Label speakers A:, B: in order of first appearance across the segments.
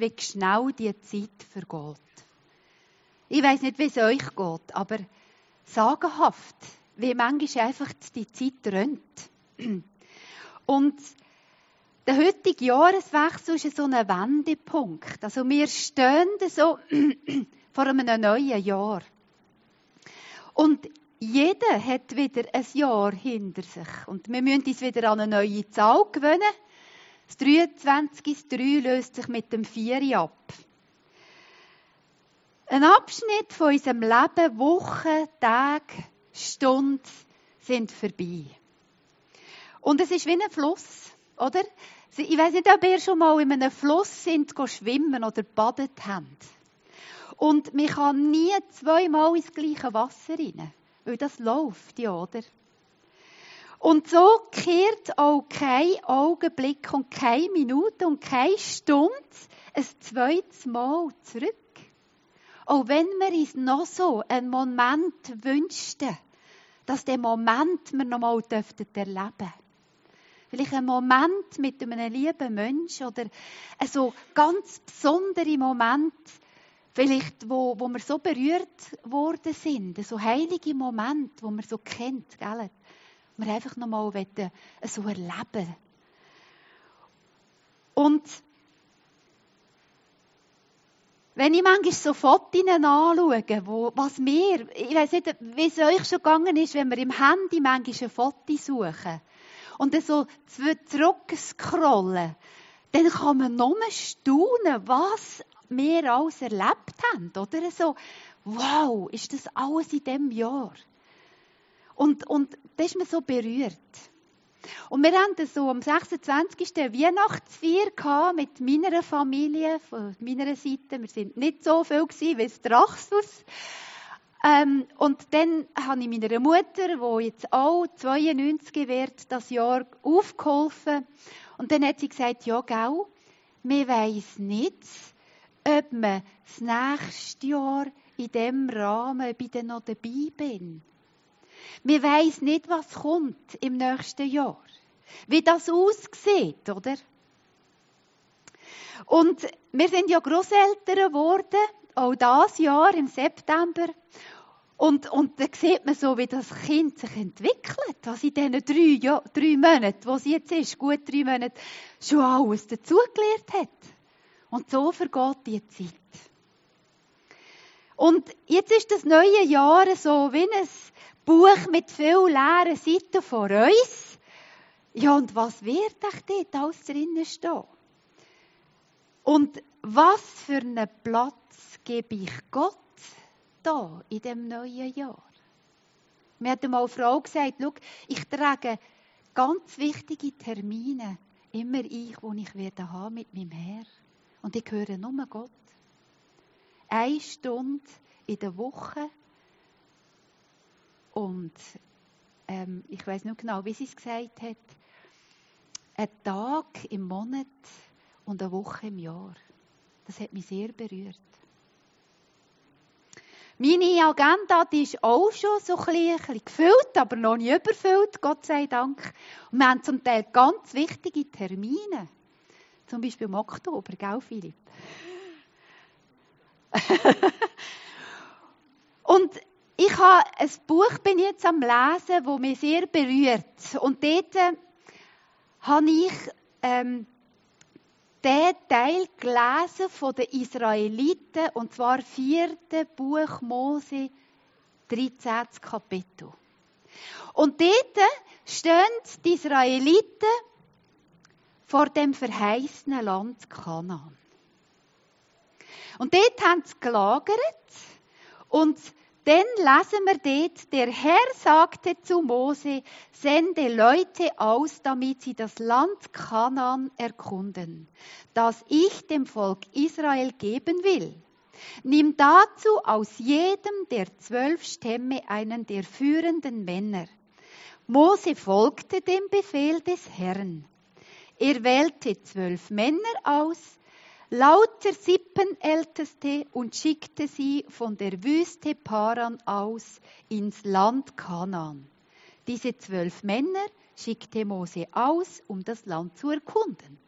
A: wie schnell die Zeit vergeht. Ich weiß nicht, wie es euch geht, aber sagenhaft, wie manchmal einfach die Zeit rennt. Und der heutige Jahreswechsel ist so ein Wendepunkt. Also wir stehen so vor einem neuen Jahr. Und jeder hat wieder ein Jahr hinter sich. Und wir müssen uns wieder an eine neue Zahl gewöhnen. Das 23 das 3 löst sich mit dem 4 ab. Ein Abschnitt von unserem Leben, Wochen, Tage, Stunden sind vorbei. Und es ist wie ein Fluss, oder? Ich weiß nicht, ob ihr schon mal in einem Fluss sind, schwimmen oder badet habt. Und man kann nie zweimal ins gleiche Wasser rein, weil das läuft ja, oder? Und so kehrt auch kein Augenblick und keine Minute und keine Stunde ein zweites Mal zurück. Auch wenn wir uns noch so einen Moment wünschten, dass der Moment wir noch mal erleben dürften. Vielleicht ein Moment mit einem lieben Menschen oder so ganz besonderer Moment, vielleicht wo, wo wir so berührt worden sind, so heilige Moment, wo man so kennt, gell? Wir einfach noch mal so erleben. Und wenn ich manchmal so Fotos anschaue, wo, was wir, ich weiß nicht, wie es euch schon gegangen ist, wenn wir im Handy manchmal ein Foto suchen und dann so zurückscrollen, dann kann man nur staunen, was wir alles erlebt haben. Oder so, wow, ist das alles in diesem Jahr? Und, und da ist man so berührt. Und wir das so am 26. Weihnachtsfeier mit meiner Familie, von meiner Seite. Wir sind nicht so viel gewesen, wie es Drachsus. Ähm, und dann habe ich meiner Mutter, die jetzt auch 92 wird, das Jahr aufgeholfen. Und dann hat sie gesagt, ja, gell, wir weiss nicht, ob man das nächste Jahr in diesem Rahmen dann noch dabei bin. Wir weiss nicht, was kommt im nächsten Jahr. Wie das aussieht, oder? Und wir sind ja Großeltern geworden, auch das Jahr im September. Und, und dann sieht man so, wie das Kind sich entwickelt, was in diesen drei, ja, drei Monaten, wo sie jetzt ist, gut drei Monate, schon alles dazugelernt hat. Und so vergeht die Zeit. Und jetzt ist das neue Jahr so wie ein Buch mit vielen leeren Seiten vor uns. Ja, und was wird euch dort alles drinnen stehen? Und was für einen Platz gebe ich Gott da in dem neuen Jahr? Mir hat einmal eine Frau gesagt, schau, ich trage ganz wichtige Termine immer ein, die ich werde haben mit meinem Herr. Und ich höre nur Gott. Eine Stunde in der Woche und ähm, ich weiß nicht genau, wie sie es gesagt hat, ein Tag im Monat und eine Woche im Jahr. Das hat mich sehr berührt. Meine Agenda die ist auch schon so ein bisschen, gefüllt, aber noch nicht überfüllt, Gott sei Dank. Und wir haben zum Teil ganz wichtige Termine. Zum Beispiel im Oktober, gell, Philipp? und ich habe ein Buch bin jetzt am lesen, wo mich sehr berührt. Und dort äh, habe ich ähm, den Teil gelesen von den Israeliten, und zwar vierte Buch Mose, 13. Kapitel. Und dort stehen die Israeliten vor dem verheißenen Land Kanaan. Und dort haben sie gelagert und dann lesen wir dort, der Herr sagte zu Mose, sende Leute aus, damit sie das Land Kanaan erkunden, das ich dem Volk Israel geben will. Nimm dazu aus jedem der zwölf Stämme einen der führenden Männer. Mose folgte dem Befehl des Herrn. Er wählte zwölf Männer aus, lauter Sippenälteste und schickte sie von der Wüste Paran aus ins Land Kanaan. Diese zwölf Männer schickte Mose aus, um das Land zu erkunden.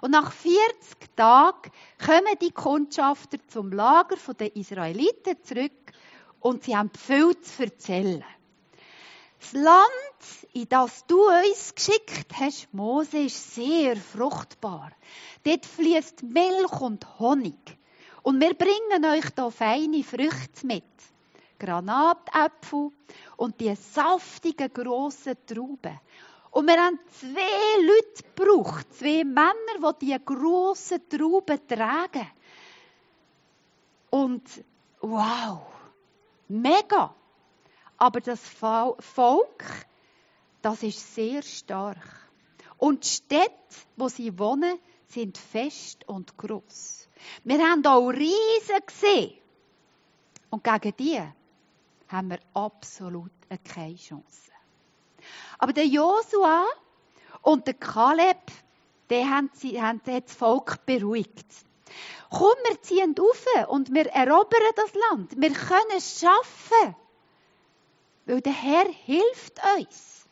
A: Und nach 40 Tagen kommen die Kundschafter zum Lager der Israeliten zurück und sie haben viel zu erzählen. Das Land, in das du uns geschickt hast, Mose, ist sehr fruchtbar. Dort fließt Milch und Honig. Und wir bringen euch da feine Früchte mit. Granatäpfel und die saftigen grossen Trauben. Und wir haben zwei Leute gebraucht, zwei Männer, die diese grossen Trauben tragen. Und wow, mega. Aber das Volk, das ist sehr stark. Und die Städte, wo sie wohnen, sind fest und groß. Wir haben auch Riesen gesehen. Und gegen die haben wir absolut keine Chance. Aber der Josua und der Kaleb, die haben, sie, haben das Volk beruhigt. Komm, wir ziehen auf und wir erobern das Land. Wir können es schaffen. Weil der Herr hilft uns.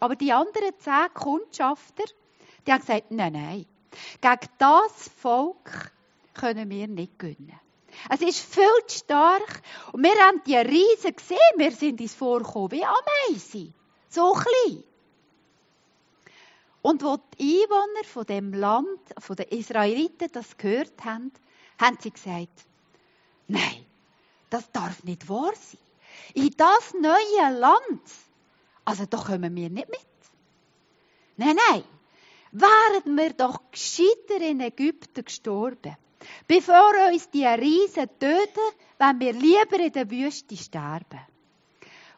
A: Aber die anderen zehn Kundschafter, die haben gesagt, nein, nein. Gegen das Volk können wir nicht gewinnen. Es ist viel zu stark. Und wir haben die Riesen gesehen. Wir sind uns vorgekommen wie Ameisen. So klein. Und wo die Einwohner von dem Land, von den Israeliten, das gehört haben, haben sie gesagt, nein, das darf nicht wahr sein. In das neue Land, also da kommen wir nicht mit. Nein, nein, wären wir doch gescheiter in Ägypten gestorben. Bevor uns die Riesen töten, wenn wir lieber in der Wüste sterben.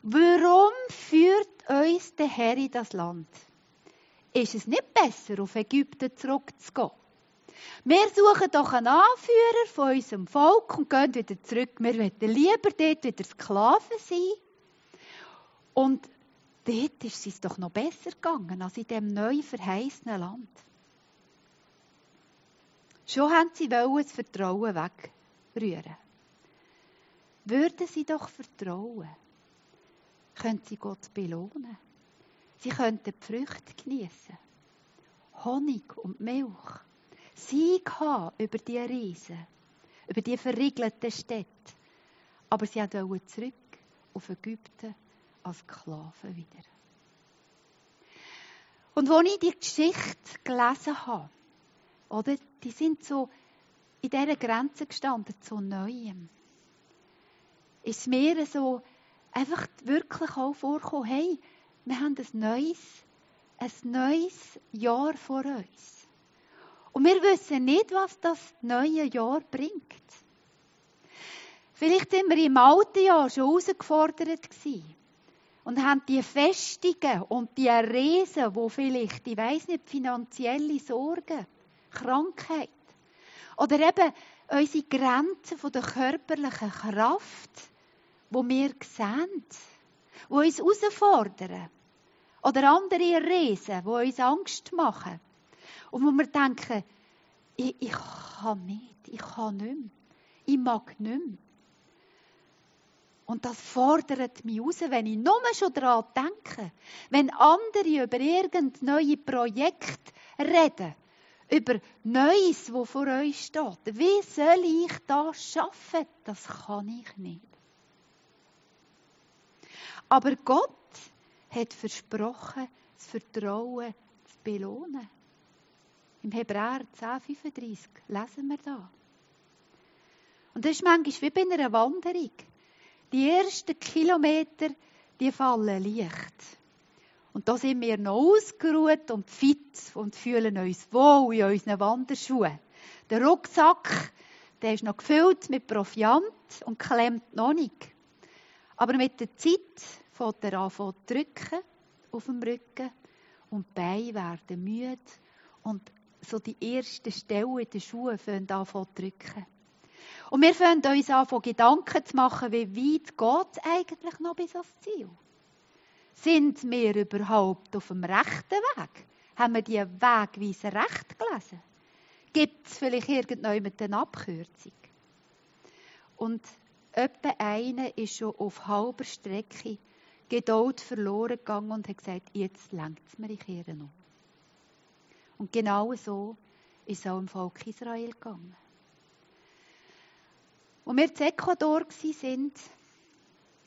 A: Warum führt uns der Herr in das Land? Ist es nicht besser, auf Ägypten zurückzugehen? Wir suchen doch einen Anführer von unserem Volk und gehen wieder zurück. Wir wollen lieber dort wieder Sklaven sein. Und dort ist es doch noch besser gegangen als in dem neu verheißenen Land. Schon haben sie wollen das Vertrauen wegrühren. Würden sie doch vertrauen, können sie Gott belohnen. Sie könnten die Früchte genießen. Honig und Milch. Sieg haben über die Riesen, über die verriegelten Städte. Aber sie wollten zurück auf Ägypten als Sklaven wieder. Und als ich die Geschichte gelesen habe, oder, die sind so in dieser Grenze gestanden zu Neuem. Ist mir so einfach wirklich auch vorgekommen, hey, wir haben ein neues, ein neues Jahr vor uns. Und wir wissen nicht, was das neue Jahr bringt. Vielleicht sind wir im alten Jahr schon herausgefordert gewesen und haben die Festungen und die Riesen, wo vielleicht, ich weiß nicht, finanzielle Sorgen, Krankheit oder eben unsere Grenzen von der körperlichen Kraft, wo wir sehen, wo uns herausfordern. Oder andere Riesen, die uns Angst machen. Und wo wir denken, ich, ich kann nicht, ich kann nicht mehr, ich mag nicht mehr. Und das fordert mich raus, wenn ich nur schon daran denke. Wenn andere über irgendein neues Projekt reden, über Neues, wo vor euch steht. Wie soll ich das schaffen? Das kann ich nicht. Aber Gott hat versprochen, das Vertrauen zu belohnen. Im Hebräer 10,35 lesen wir da. Und das ist manchmal wie bei einer Wanderung. Die ersten Kilometer, die fallen leicht. Und da sind wir noch ausgeruht und fit und fühlen uns wohl in unseren Wanderschuhen. Der Rucksack, der ist noch gefüllt mit Proviant und klemmt noch nicht. Aber mit der Zeit fängt er an zu drücken auf dem Rücken und die Beine werden müde und so die ersten Stellen in den Schuhen fangen an zu drücken. Und wir fangen uns an, Gedanken zu machen, wie weit geht es eigentlich noch bis ans Ziel? Sind wir überhaupt auf dem rechten Weg? Haben wir die Wegweise recht gelesen? Gibt es vielleicht irgendjemand eine Abkürzung? Und etwa einer ist schon auf halber Strecke Geduld verloren gegangen und hat gesagt, jetzt lenkt es mir, ich kehre um. Und genau so ist es auch im Volk Israel gegangen. Als wir in Ecuador waren,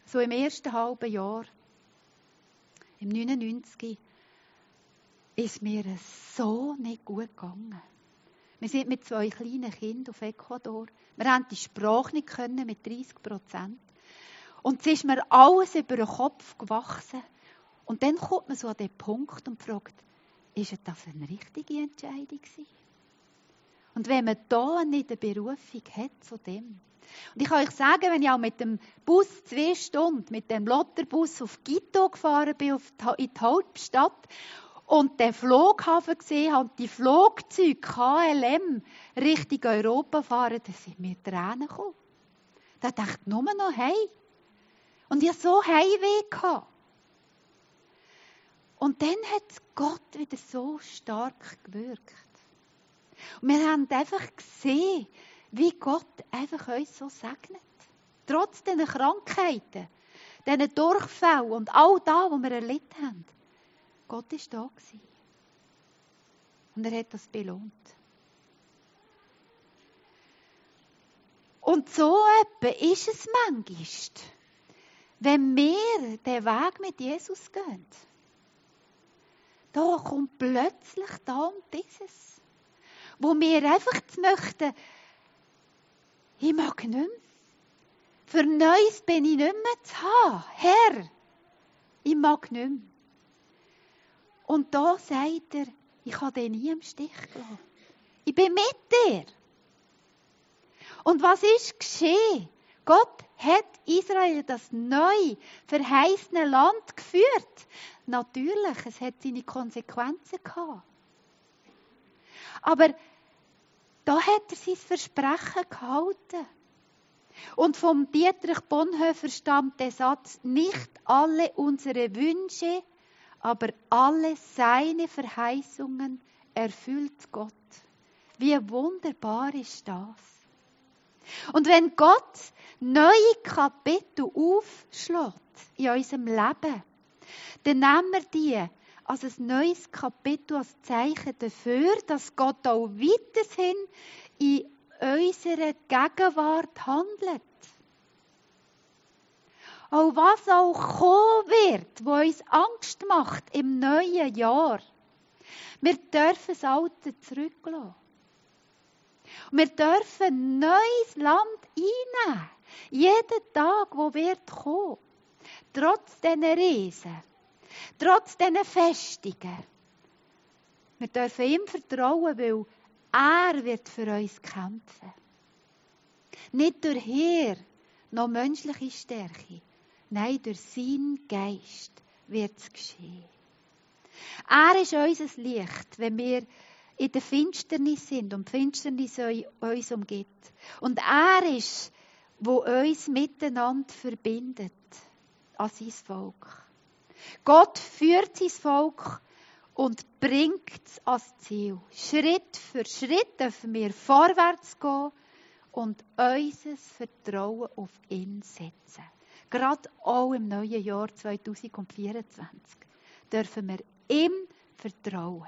A: so im ersten halben Jahr, im 99, ist mir so nicht gut gegangen. Wir sind mit zwei kleinen Kindern auf Ecuador. Wir haben die Sprache nicht können mit 30 Prozent. Und es ist mir alles über den Kopf gewachsen. Und dann kommt man so an den Punkt und fragt, ist das eine richtige Entscheidung gewesen? Und wenn man da nicht eine Berufung hat zu dem. Und ich kann euch sagen, wenn ich auch mit dem Bus zwei Stunden, mit dem Lotterbus auf Quito gefahren bin, in die Hauptstadt, und den Flughafen gesehen habe und die Flugzeuge KLM Richtung Europa fahren, da sind mir Tränen gekommen. Da dachte ich nur noch, hey. Und ich hatte so Heimweh. Gehabt. Und dann hat Gott wieder so stark gewirkt. Und wir haben einfach gesehen, wie Gott einfach uns so segnet. Trotz diesen Krankheiten, diesen Durchfällen und all das, was wir erlebt haben. Gott war da. Und er hat das belohnt. Und so etwa ist es manchmal, wenn wir den Weg mit Jesus gehen. Da kommt plötzlich da und dieses, wo wir einfach möchten, ich mag nicht mehr. Für Neues bin ich nicht mehr zu haben. Herr, ich mag nicht mehr. Und da sagt er, ich habe den nie im Stich gelassen. Ich bin mit dir. Und was ist geschehen? Gott hat Israel das neu verheißene Land geführt. Natürlich, es hat seine Konsequenzen gehabt. Aber da hat er sein Versprechen gehalten. Und vom Dietrich Bonhoeffer stammt der Satz, nicht alle unsere Wünsche aber alle seine Verheißungen erfüllt Gott. Wie wunderbar ist das? Und wenn Gott neue Kapitel aufschlägt in unserem Leben, dann nehmen wir die als ein neues Kapitel, als Zeichen dafür, dass Gott auch weiterhin in unserer Gegenwart handelt. Auch was auch kommen wird, wo uns Angst macht im neuen Jahr. Wir dürfen das Alte zurücklassen. Und wir dürfen neues Land einnehmen. Jeden Tag, wo wird kommen. Trotz dieser Riesen. Trotz dieser Festungen. Wir dürfen ihm vertrauen, weil er wird für uns kämpfen. Nicht durch Heer, noch menschliche Stärke, Nein, durch seinen Geist wird es geschehen. Er ist unser Licht, wenn wir in der Finsternis sind und die Finsternis uns umgibt. Und er ist, wo uns miteinander verbindet, an sein Volk. Gott führt sein Volk und bringt es ans Ziel. Schritt für Schritt dürfen wir vorwärts gehen und unser Vertrauen auf ihn setzen. Gerade auch im neuen Jahr 2024 dürfen wir ihm vertrauen.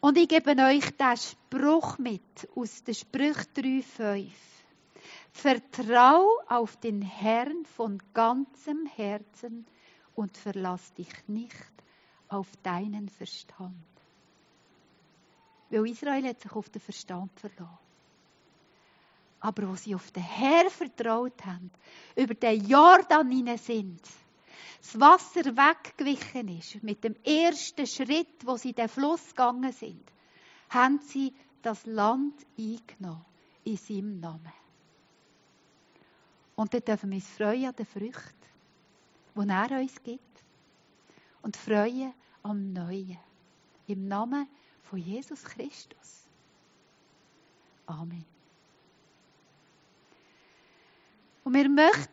A: Und ich gebe euch den Spruch mit aus der Sprüch 3,5. Vertrau auf den Herrn von ganzem Herzen und verlass dich nicht auf deinen Verstand. Weil Israel hat sich auf den Verstand verlassen aber wo sie auf den Herr vertraut haben, über den Jordan hinein sind, das Wasser weggewichen ist, mit dem ersten Schritt, wo sie den Fluss gegangen sind, haben sie das Land eingenommen in seinem Namen. Und dann dürfen wir uns freuen an den Früchten, die er uns gibt. Und freuen am Neuen. Im Namen von Jesus Christus. Amen. Und wir möchten